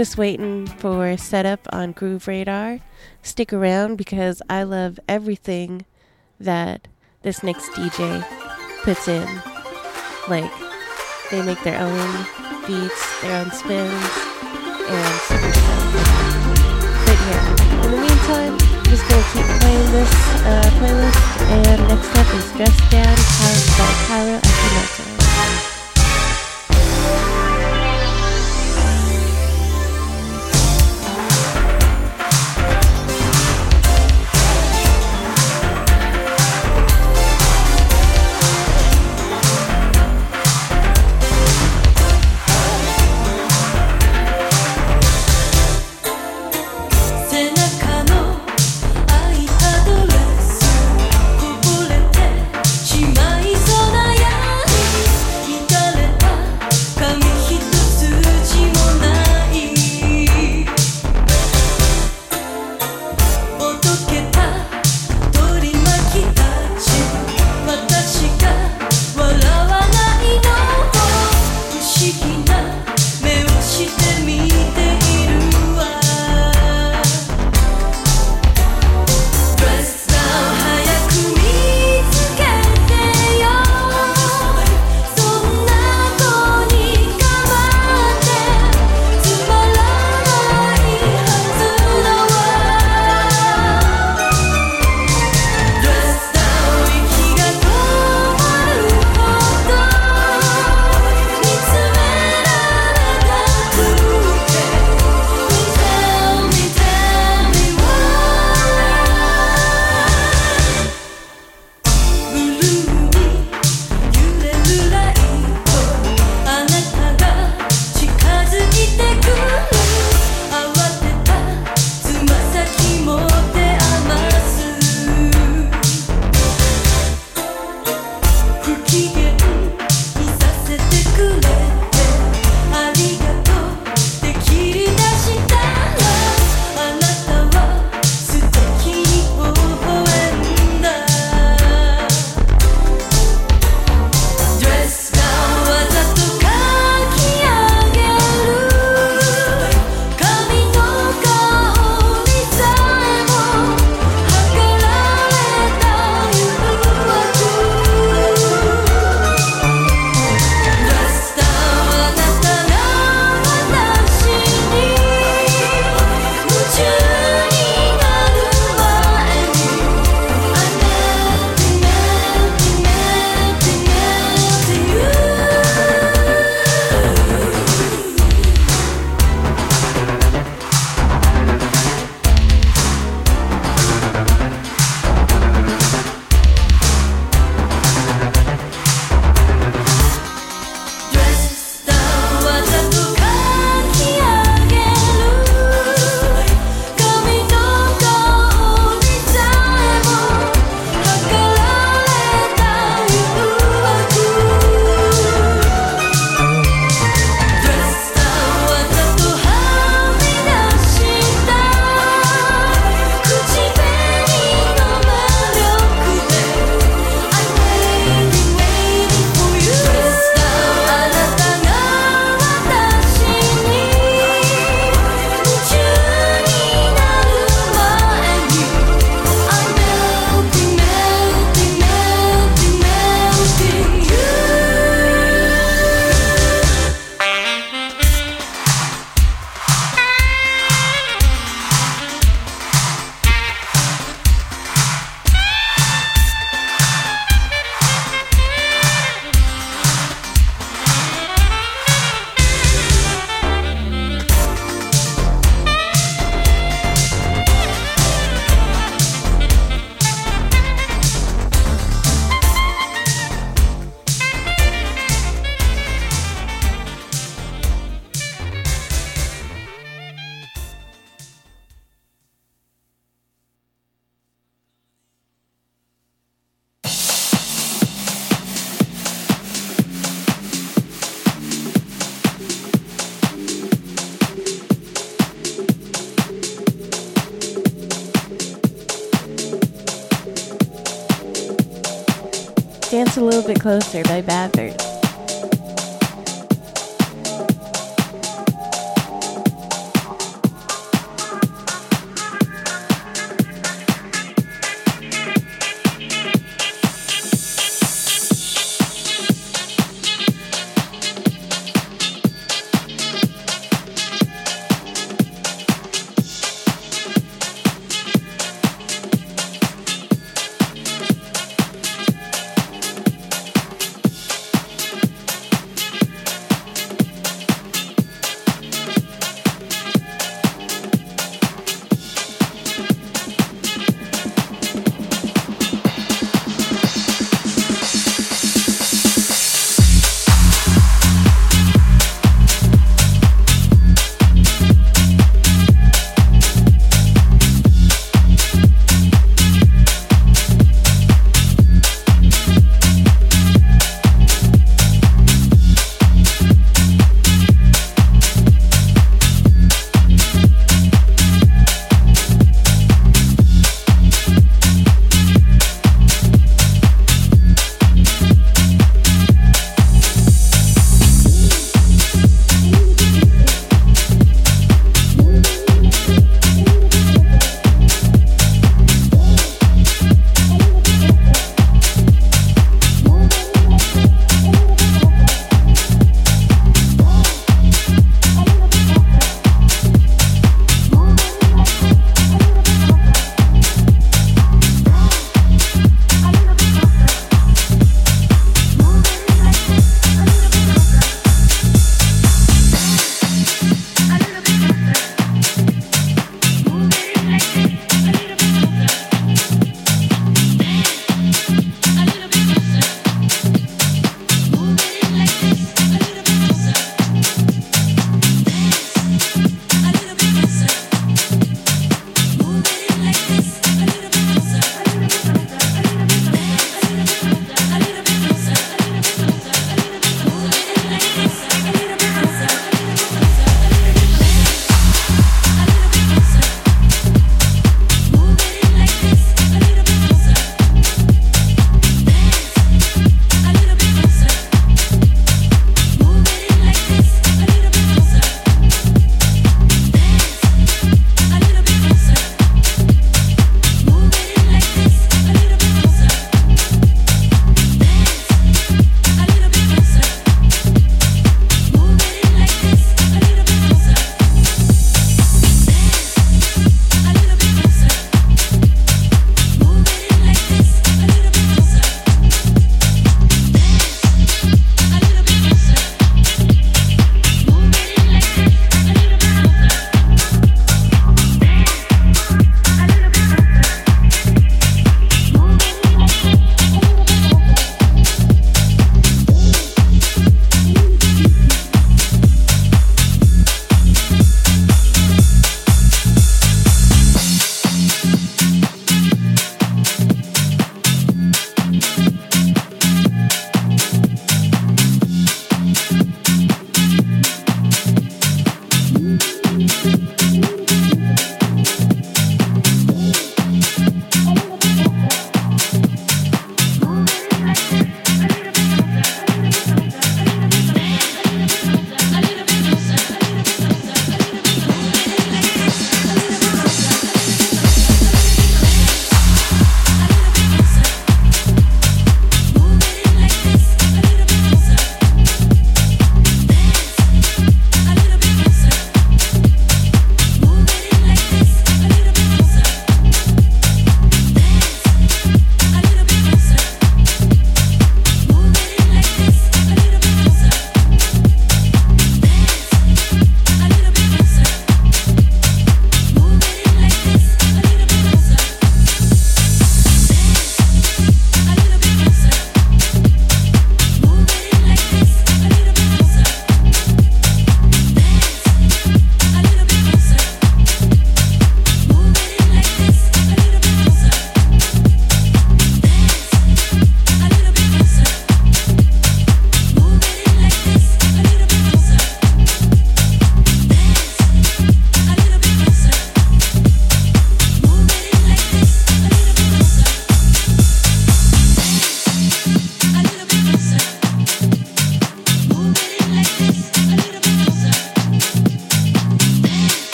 Just waiting for setup on Groove Radar. Stick around because I love everything that this next DJ puts in. Like, they make their own beats, their own spins, and super stuff. But yeah, in the meantime, I'm just gonna keep playing this uh, playlist, and next up is Dress Down, by Cairo It's a little bit closer by Bathurst.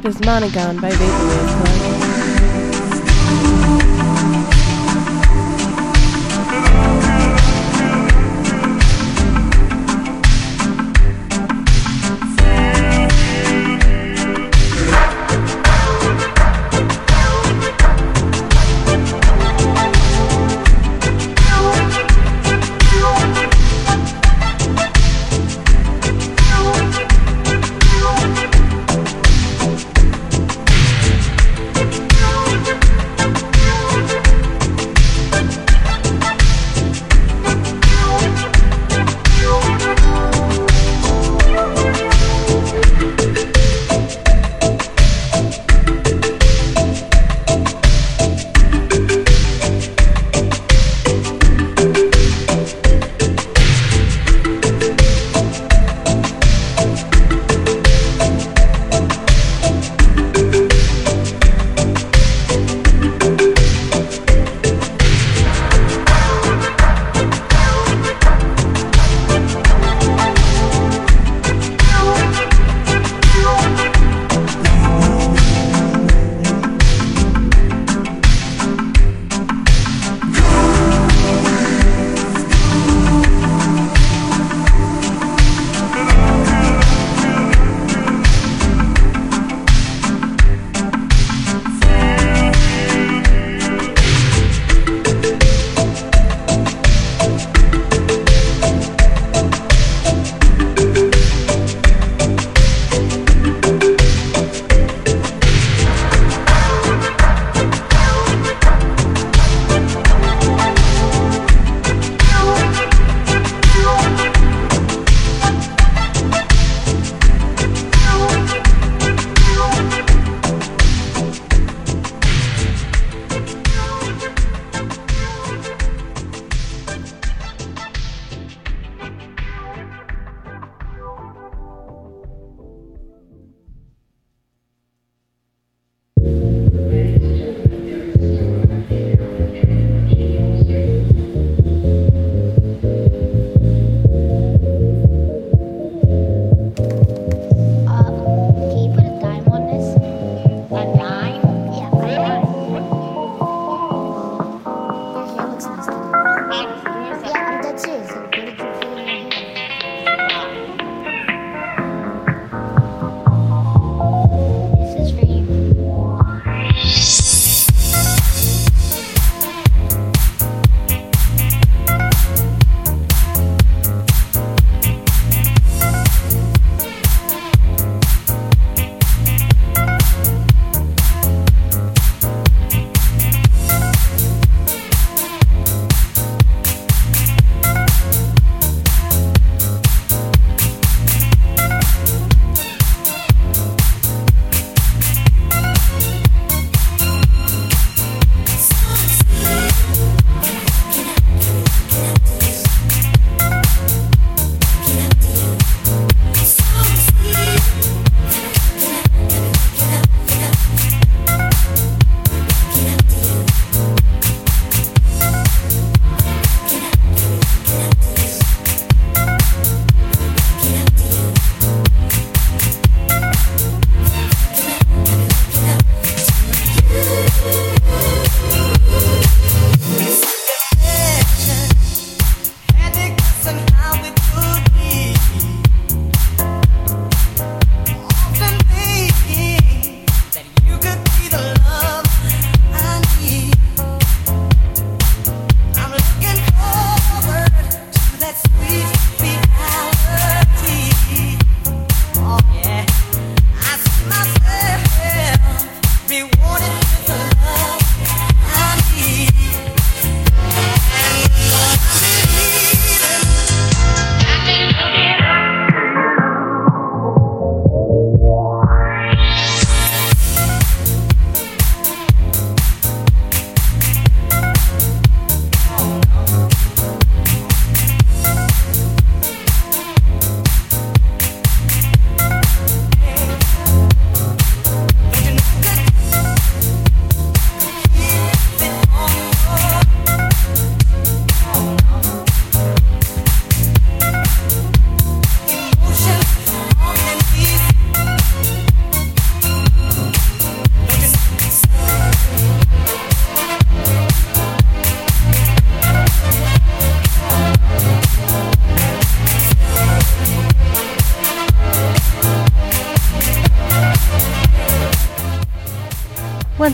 Up is Monogon by Vaporwave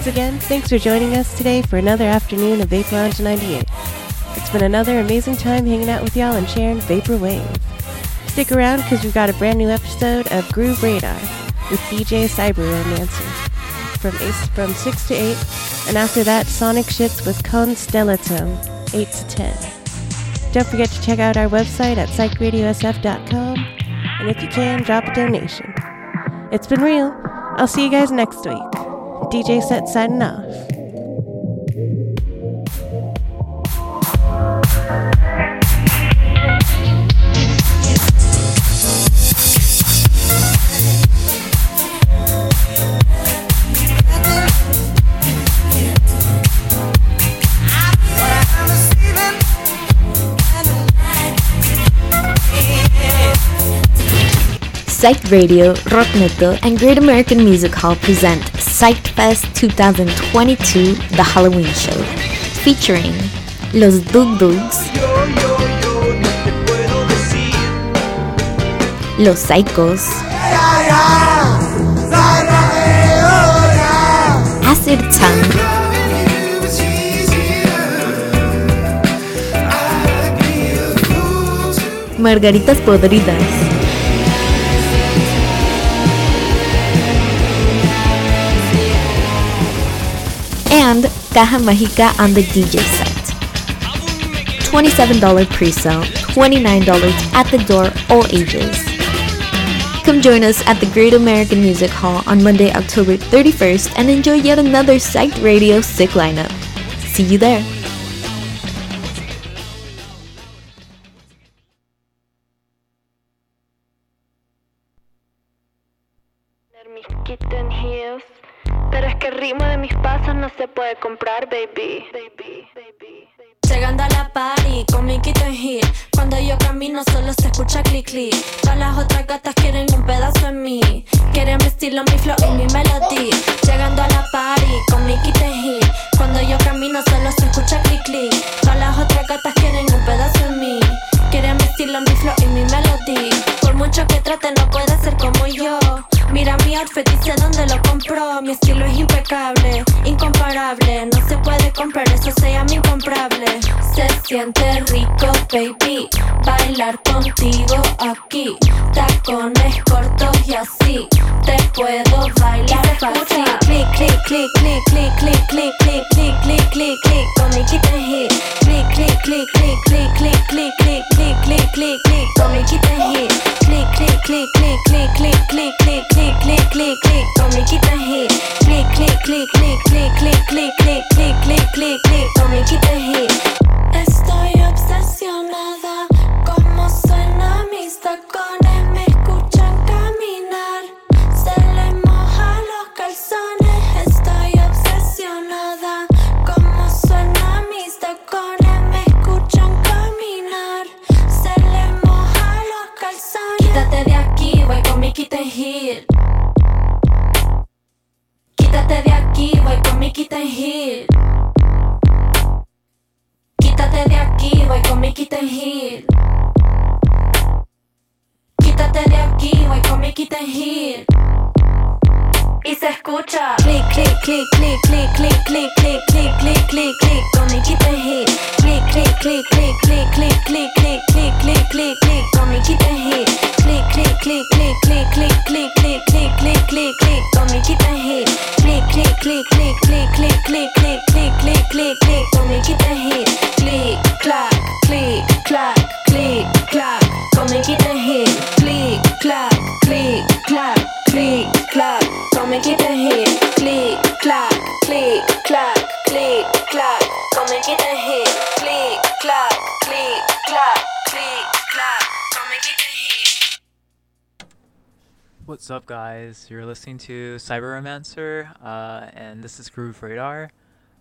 Once again, thanks for joining us today for another afternoon of Vape Lounge 98. It's been another amazing time hanging out with y'all and sharing Vaporwave. Stick around because we've got a brand new episode of Groove Radar with DJ Cyberromancer from, from 6 to 8, and after that, Sonic Shits with Constellatum 8 to 10. Don't forget to check out our website at psychradiosf.com, and if you can, drop a donation. It's been real. I'll see you guys next week. DJ set signing off. Psyched Radio, Rock Metal, and Great American Music Hall present Psyched Fest 2022 The Halloween Show, featuring Los Dug Dugs, Los Psychos, Acid Margaritas Podridas. Caja Mágica on the DJ set. $27 pre-sale, $29 at the door, all ages. Come join us at the Great American Music Hall on Monday, October 31st and enjoy yet another Psyched Radio sick lineup. See you there. Comprar, baby. baby, baby, Llegando a la party con mi kit en hit. Cuando yo camino solo se escucha clic clic. Todas las otras gatas quieren un pedazo en mí. Quieren mi estilo, mi flow y mi melody. Llegando a la party con mi kit en hit. Cuando yo camino solo se escucha clic clic. Todas las otras gatas quieren un pedazo en mí. Quieren mi estilo, mi flow y mi melody. Por mucho que trate no puede ser como yo. Mira mi outfit sé dónde lo compró. Mi siente rico, baby. Bailar contigo aquí. Tacones cortos y así. Te puedo bailar fácil. Click, click, click, click, click, click, click, click, click, click, click, click. Con mi kit hit. Click, click, click, click, click, click, click, click, click, click, click, click. Con mi kit hit. Click, click, click, click, click, click, click, click, click click, click, click, click, con mi quita hit. Click, click, click, click, click, click, click, click, click, click, click, click, con mi quita hit. aquí, guay quita en heel. Quítate de aquí, guay quita en heel. Quítate de aquí, guay quita en heel. Y se escucha click, click, click, click, click, click, click, click, click, click, click, click, con mi heel. Click, click, click, click, click, click, click, click, click, click, click, click, con mi kit heel. Click, click, click, click, click, click, click, click, click, click, click, click, con mi kit heel. Click, click, click, click, click, click, click, click, click, click, click, click, con mi kit heel. Click, clack, click, clack, click, clack, con mi kit heel. Click, clack, click, clack, click, clack, con mi kit en heel. Click, clack, click, clack, click, clack, con mi kit en heel. Click, clack, click, clack, click, clack, con mi kit en heel. What's up, guys? You're listening to Cyberromancer, uh, and this is Groove Radar.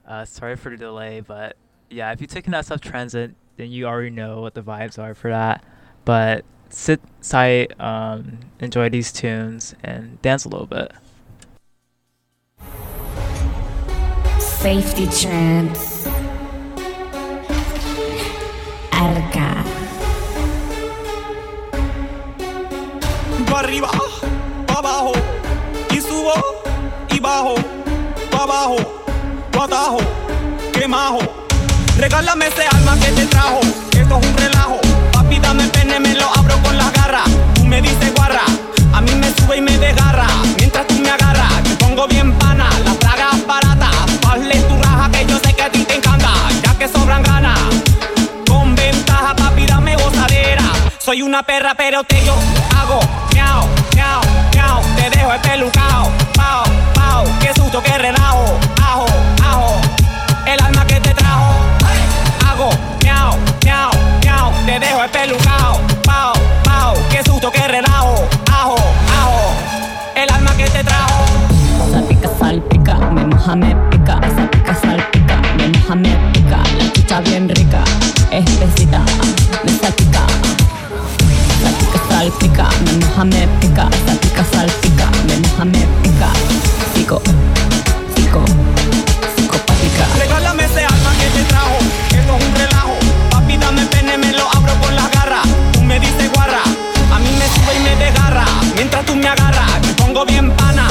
Uh, sorry for the delay, but yeah, if you take an SF Transit, then you already know what the vibes are for that. But sit tight, um, enjoy these tunes, and dance a little bit. Safety Trance. Arca. Pa' arriba, pa' abajo, y subo y bajo. pa' abajo, tu atajo, quemajo. Regálame ese alma que te trajo, esto es un relajo. Me lo abro con la garra. Tú me dices guarra, a mí me sube y me desgarra. Mientras tú me agarras, te pongo bien pana, las tragas baratas. Hazle tu raja que yo sé que a ti te encanta, ya que sobran ganas. Con ventaja, papi, dame gozadera. Soy una perra, pero te yo hago miau, miau, miau. Te dejo espelucao, pao, pao. Qué susto, qué relajo, ajo, ajo. El alma que te trajo, hago miau, miau, miau. Te dejo espelucao, pao, pao. Qué relajo, ajo, ajo. El alma que te trajo. Salpica, salpica, me moja, me pica. Salpica, salpica, me moja, me pica. La chicha bien rica, espesita, me salpica. Salpica, salpica, me moja, me pica. Salpica, salpica, me moja, me pica. Pico, pico, psicopática. Regálame ese alma que te trajo, esto es un relajo. Papi, dame pene, me lo abro con las garras. Tú me dices guarra, tú me agarras, te pongo bien pana,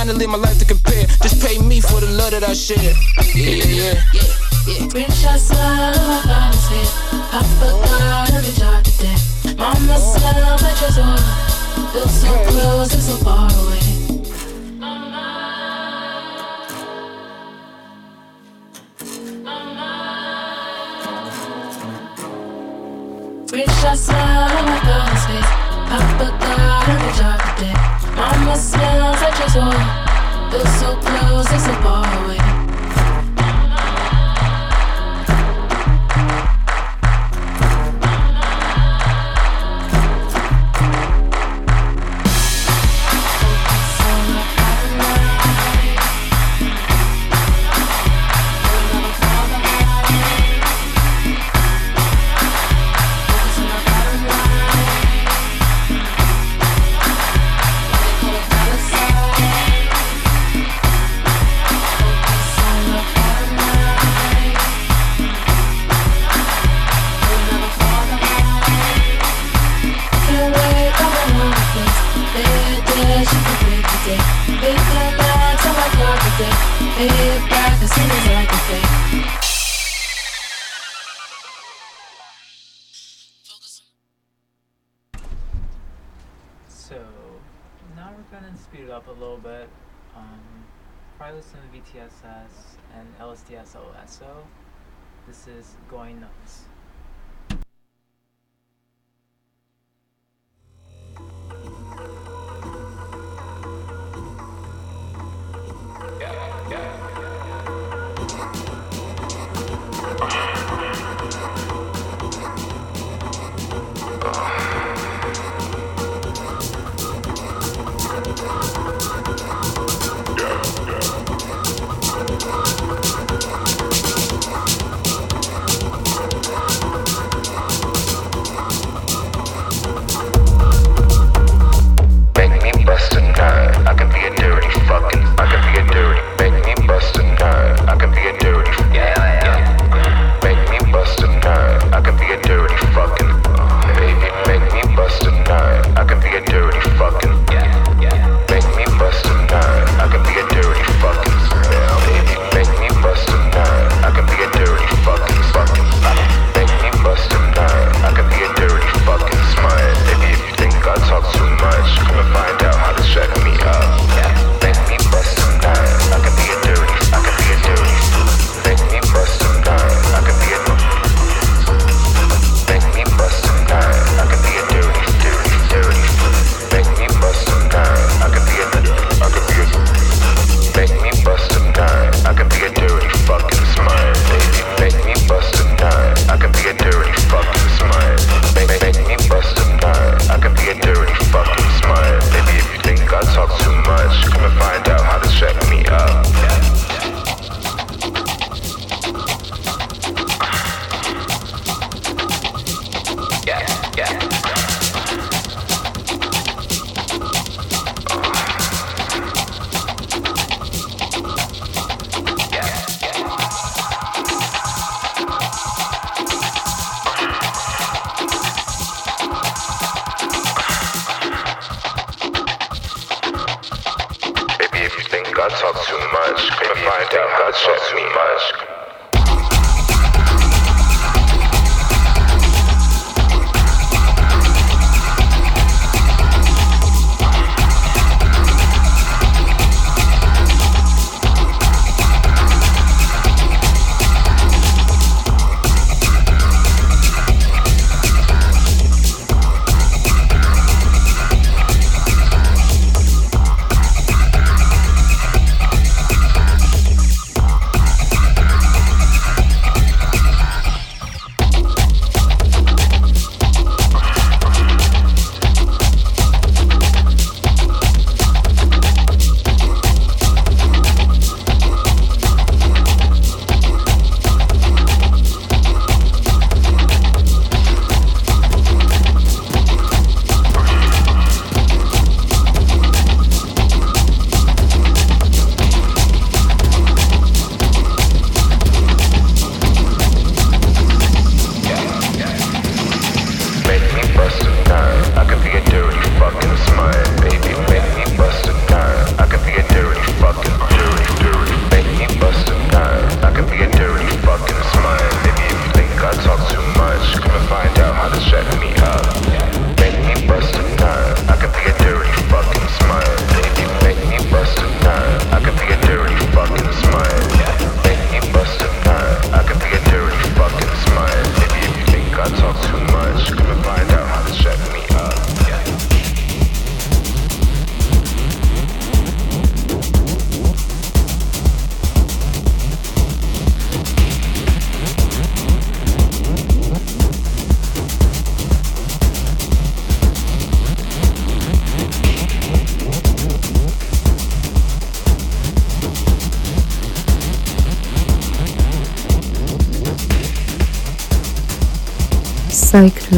trying to live my life to compare. Just pay me for the love that I share. LTSS, and LSTSOSO. This is Going Nuts. Yeah, yeah.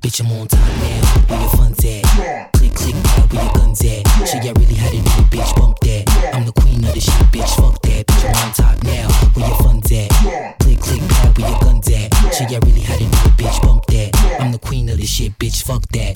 Bitch, I'm on top now. Where your funds at? Click, click, that. Where your guns at? Shit, I really had it bitch. Bump that. I'm the queen of the shit, bitch. Fuck that. Bitch, I'm on top now. Where your funds at? Click, click, that. Where your guns at? Shit, I really had it bitch. Bump that. I'm the queen of the shit, bitch. Fuck that.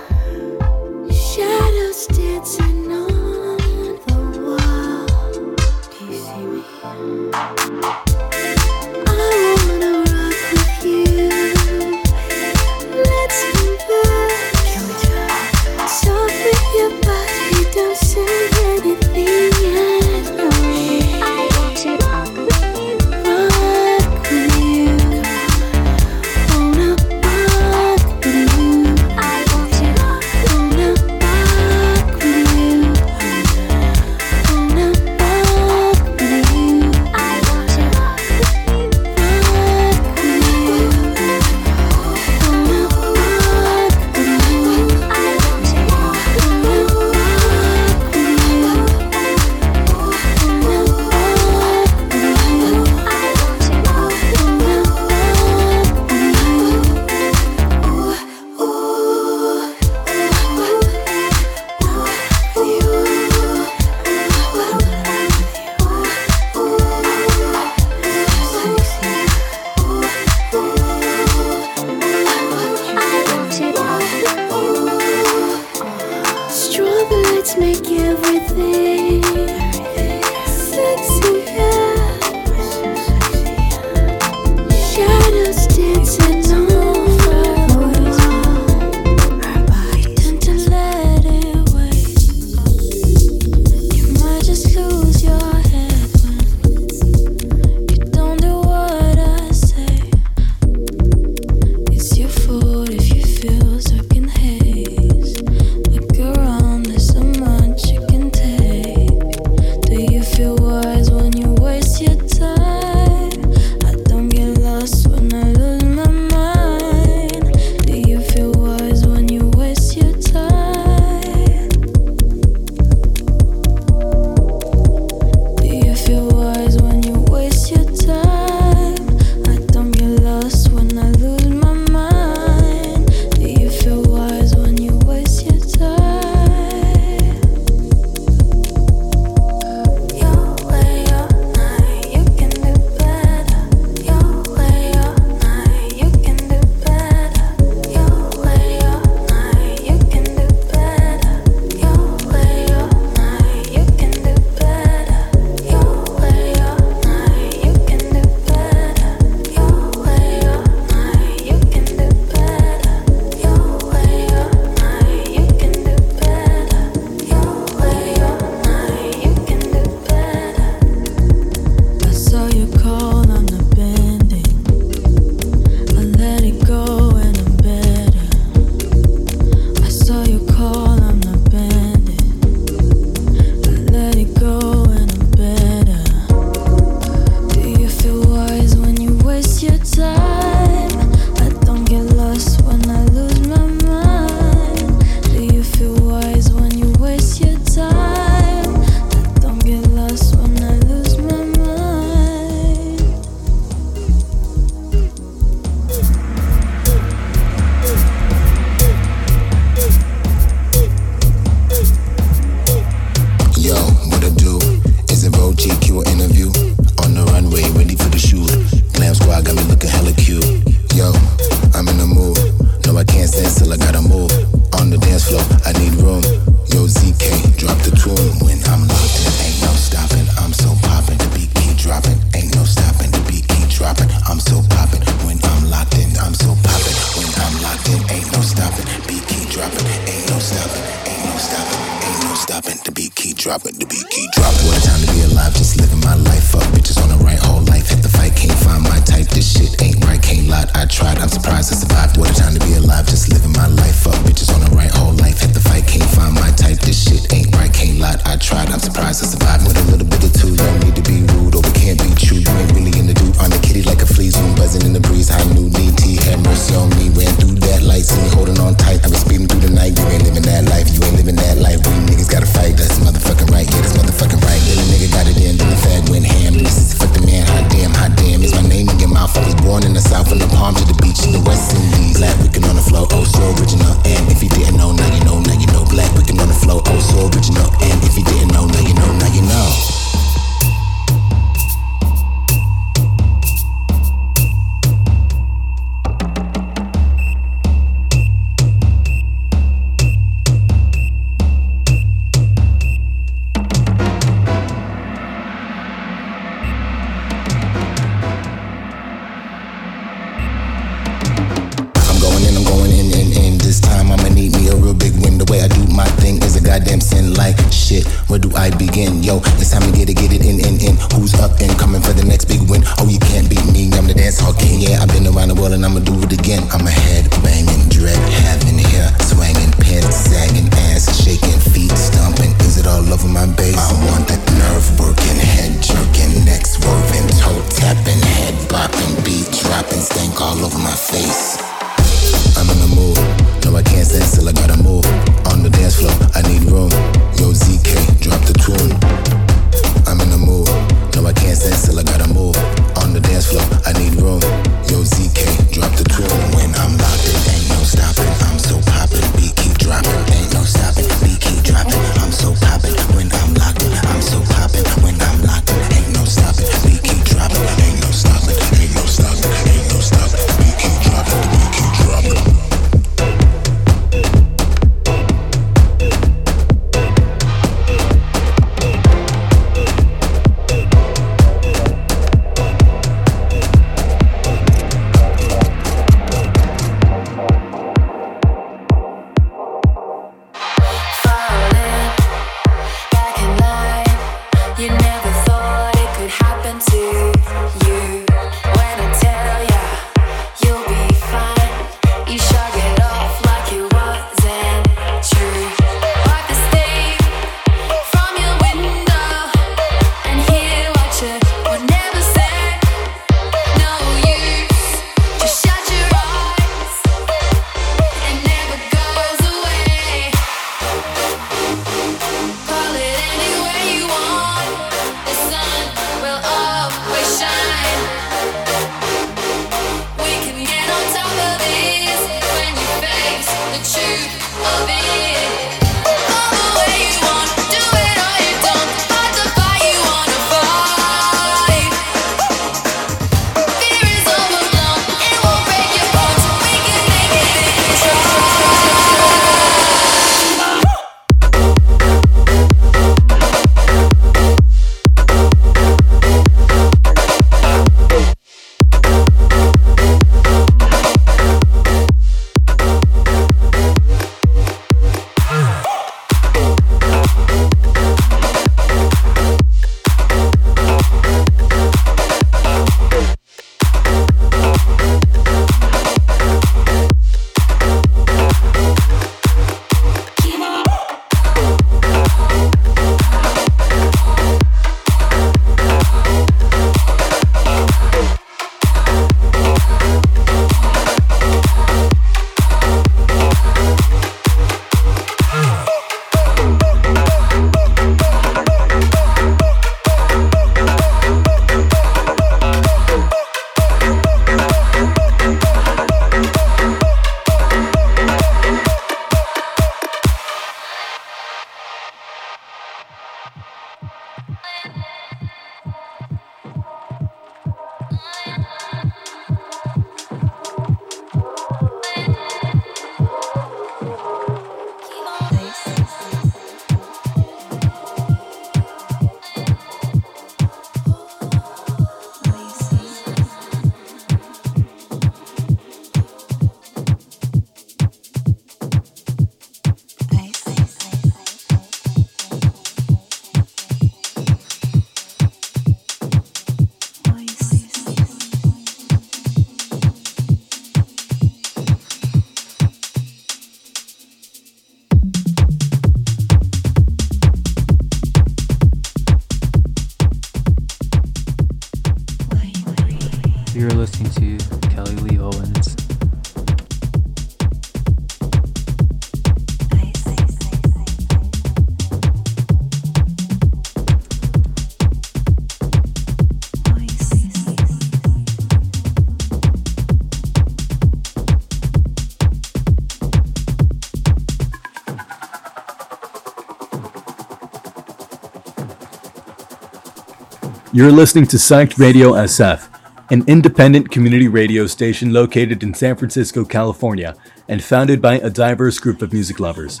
You're listening to Psyched Radio SF, an independent community radio station located in San Francisco, California, and founded by a diverse group of music lovers.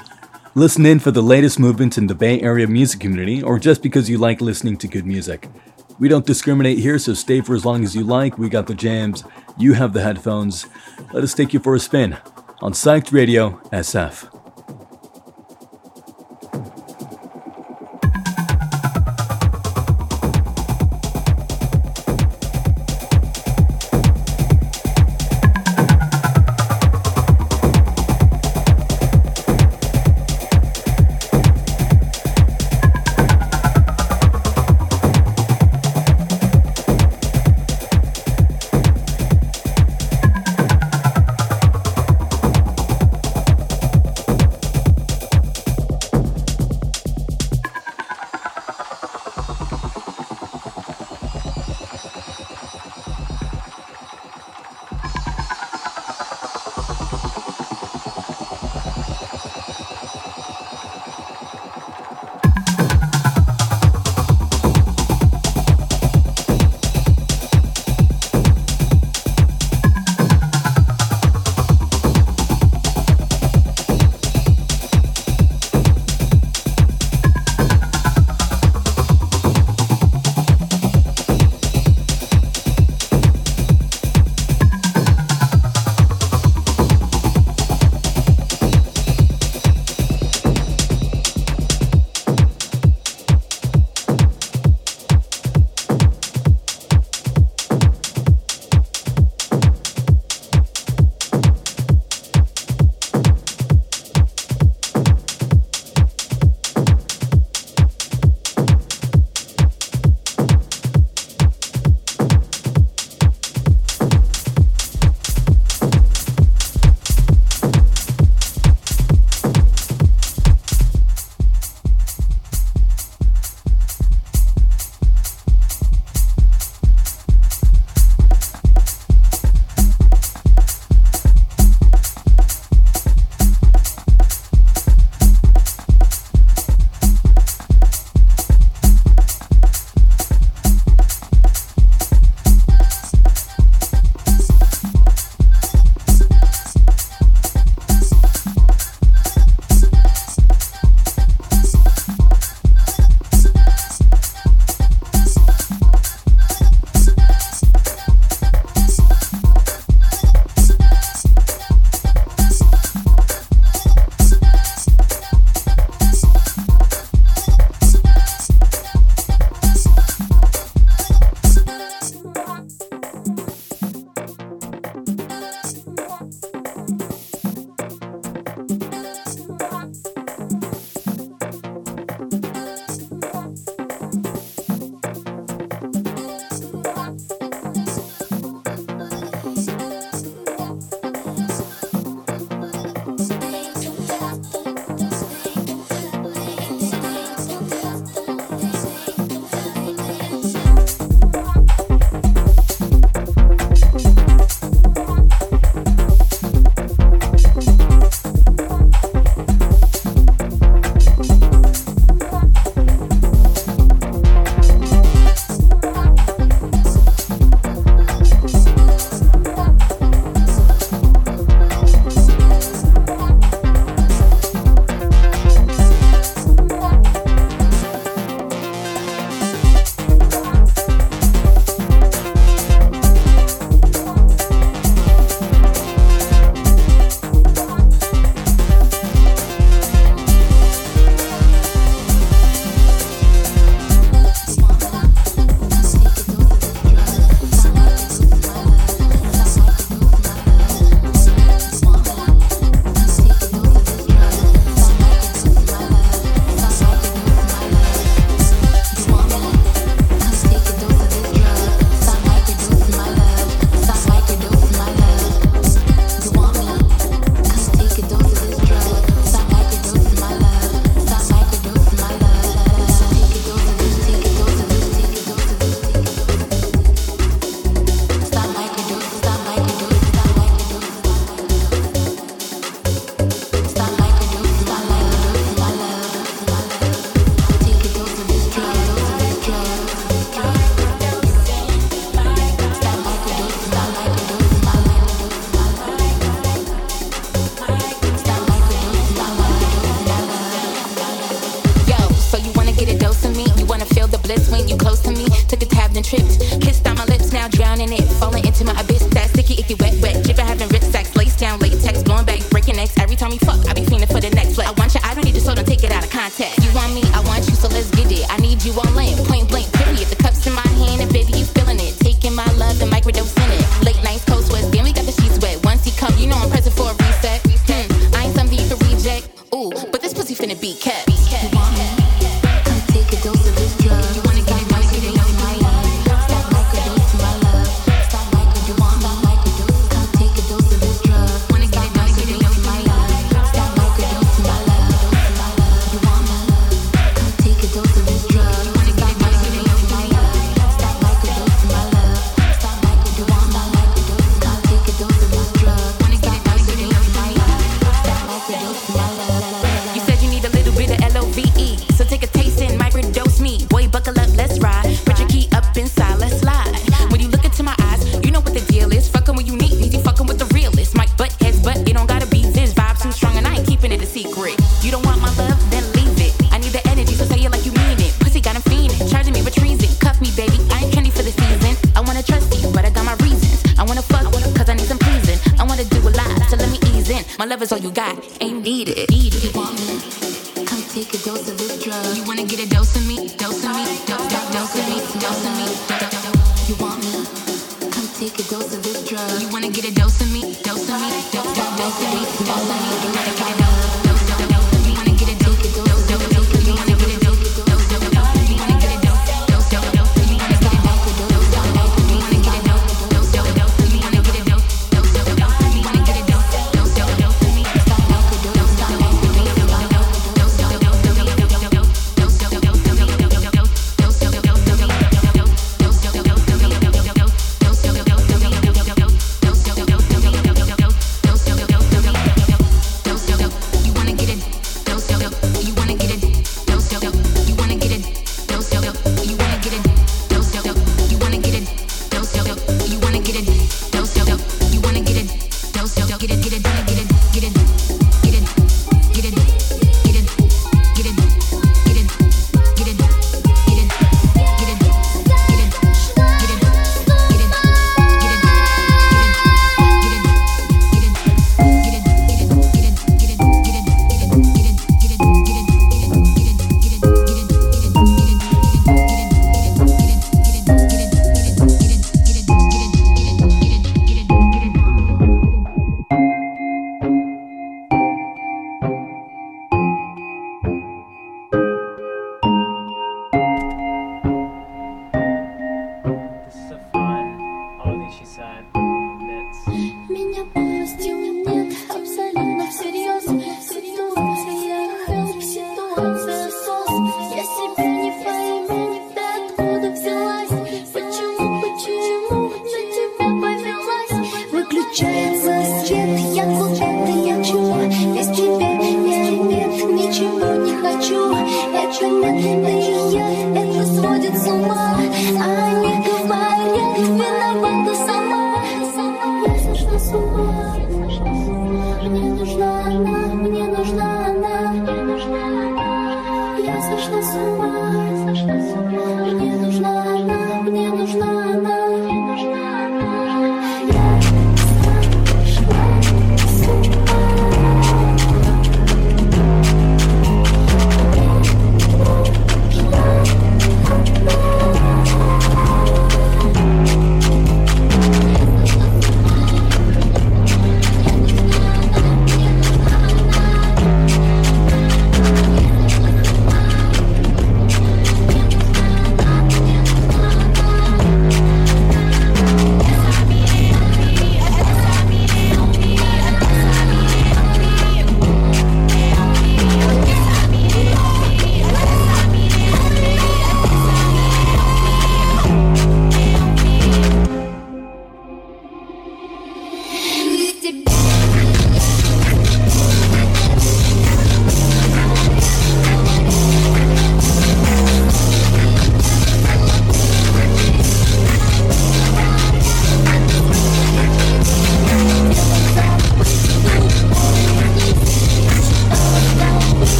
Listen in for the latest movements in the Bay Area music community or just because you like listening to good music. We don't discriminate here, so stay for as long as you like. We got the jams, you have the headphones. Let us take you for a spin on Psyched Radio SF.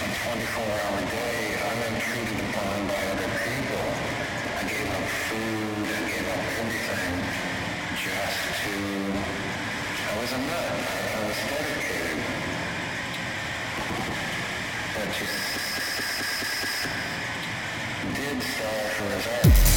24 hour day, I'm intruded upon by other people. I gave up food, I gave up everything just to, I was a I was dedicated. But just did starve for his art,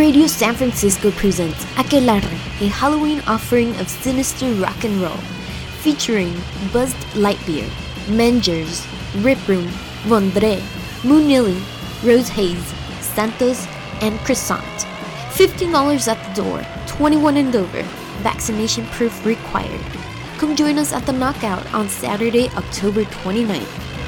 Radio San Francisco presents Aquelarre, a Halloween offering of sinister rock and roll, featuring Buzzed Lightbeer, Mengers, Rip Room, Vondre, Moonilly, Rose Hayes, Santos, and Croissant. $15 at the door, 21 and over, vaccination proof required. Come join us at the Knockout on Saturday, October 29th.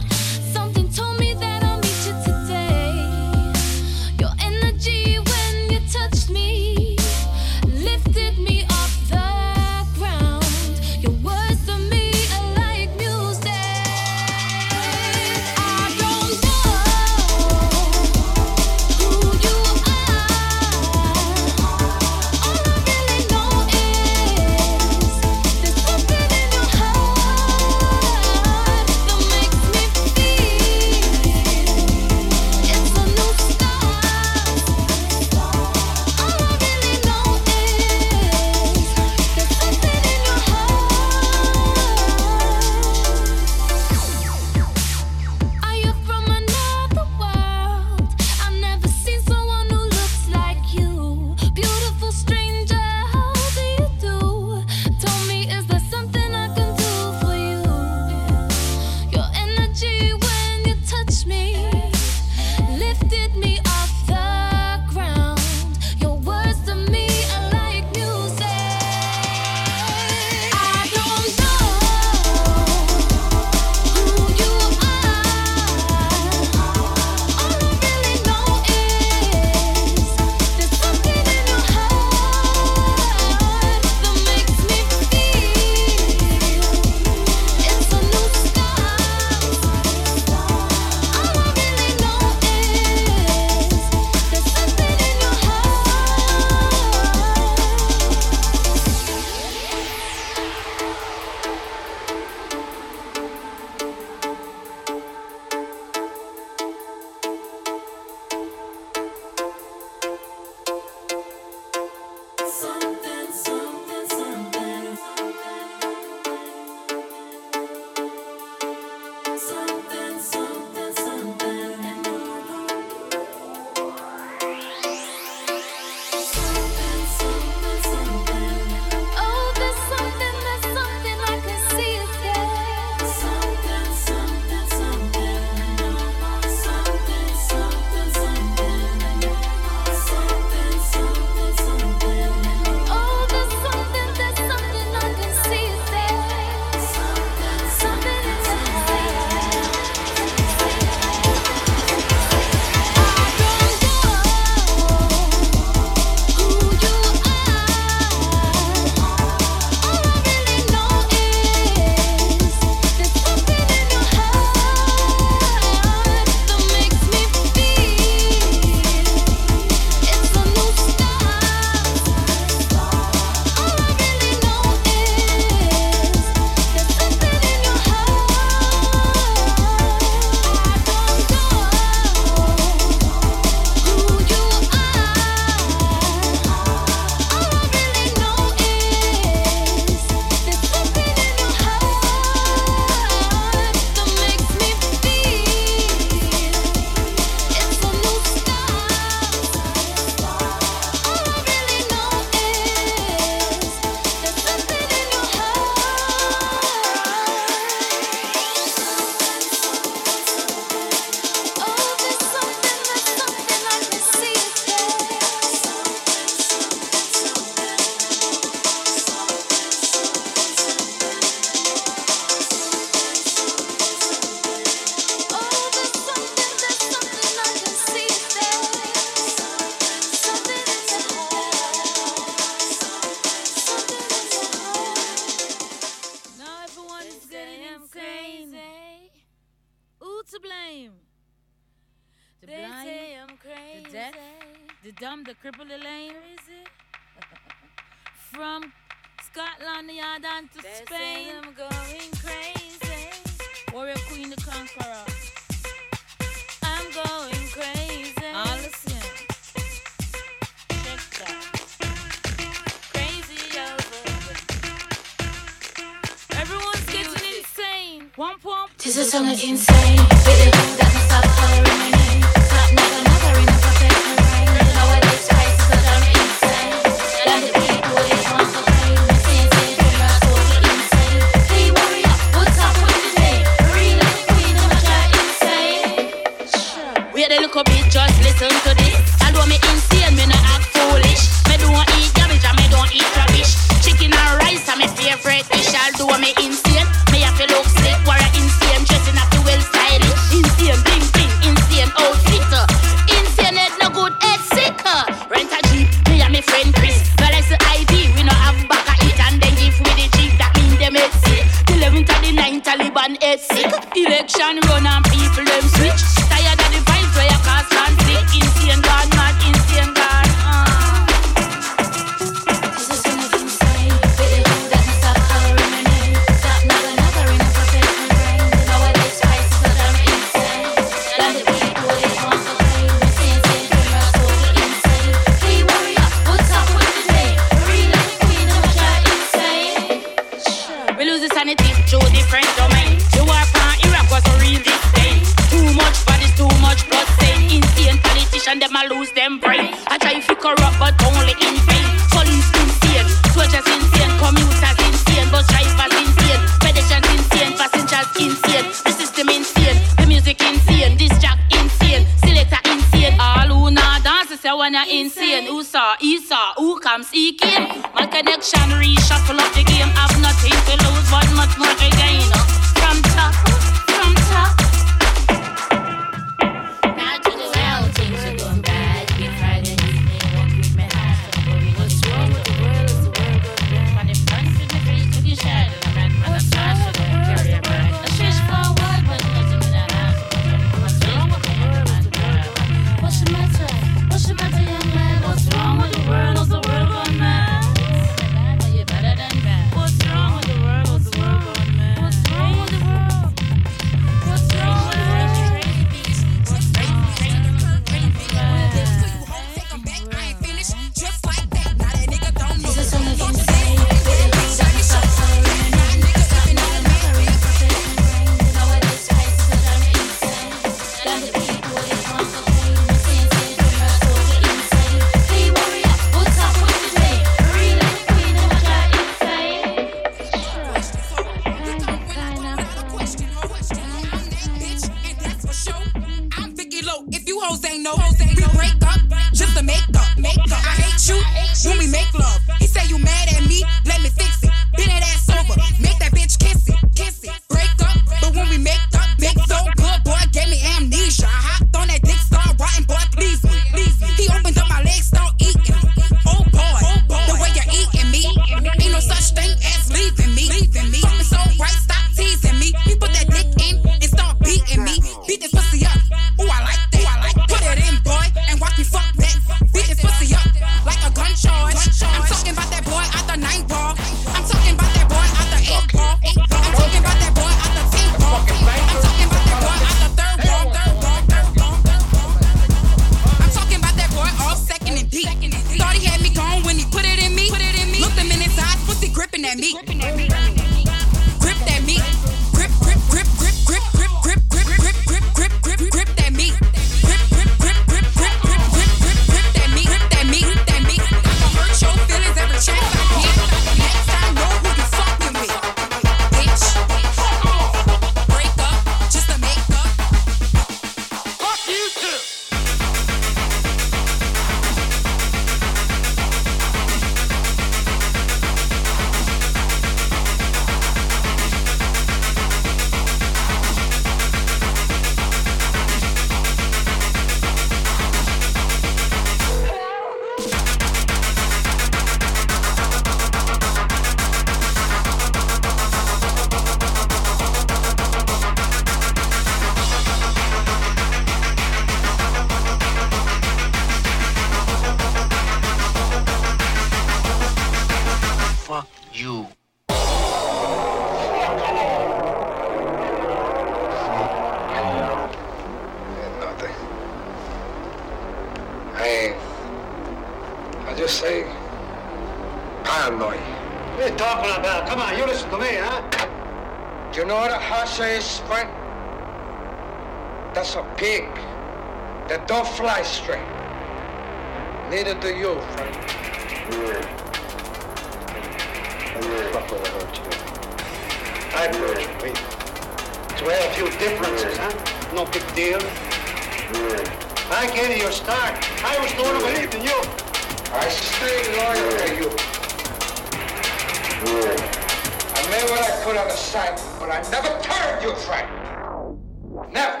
Never.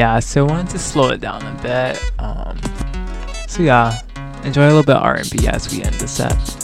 yeah, so I wanted to slow it down a bit. Um, so yeah, enjoy a little bit R&B as we end the set.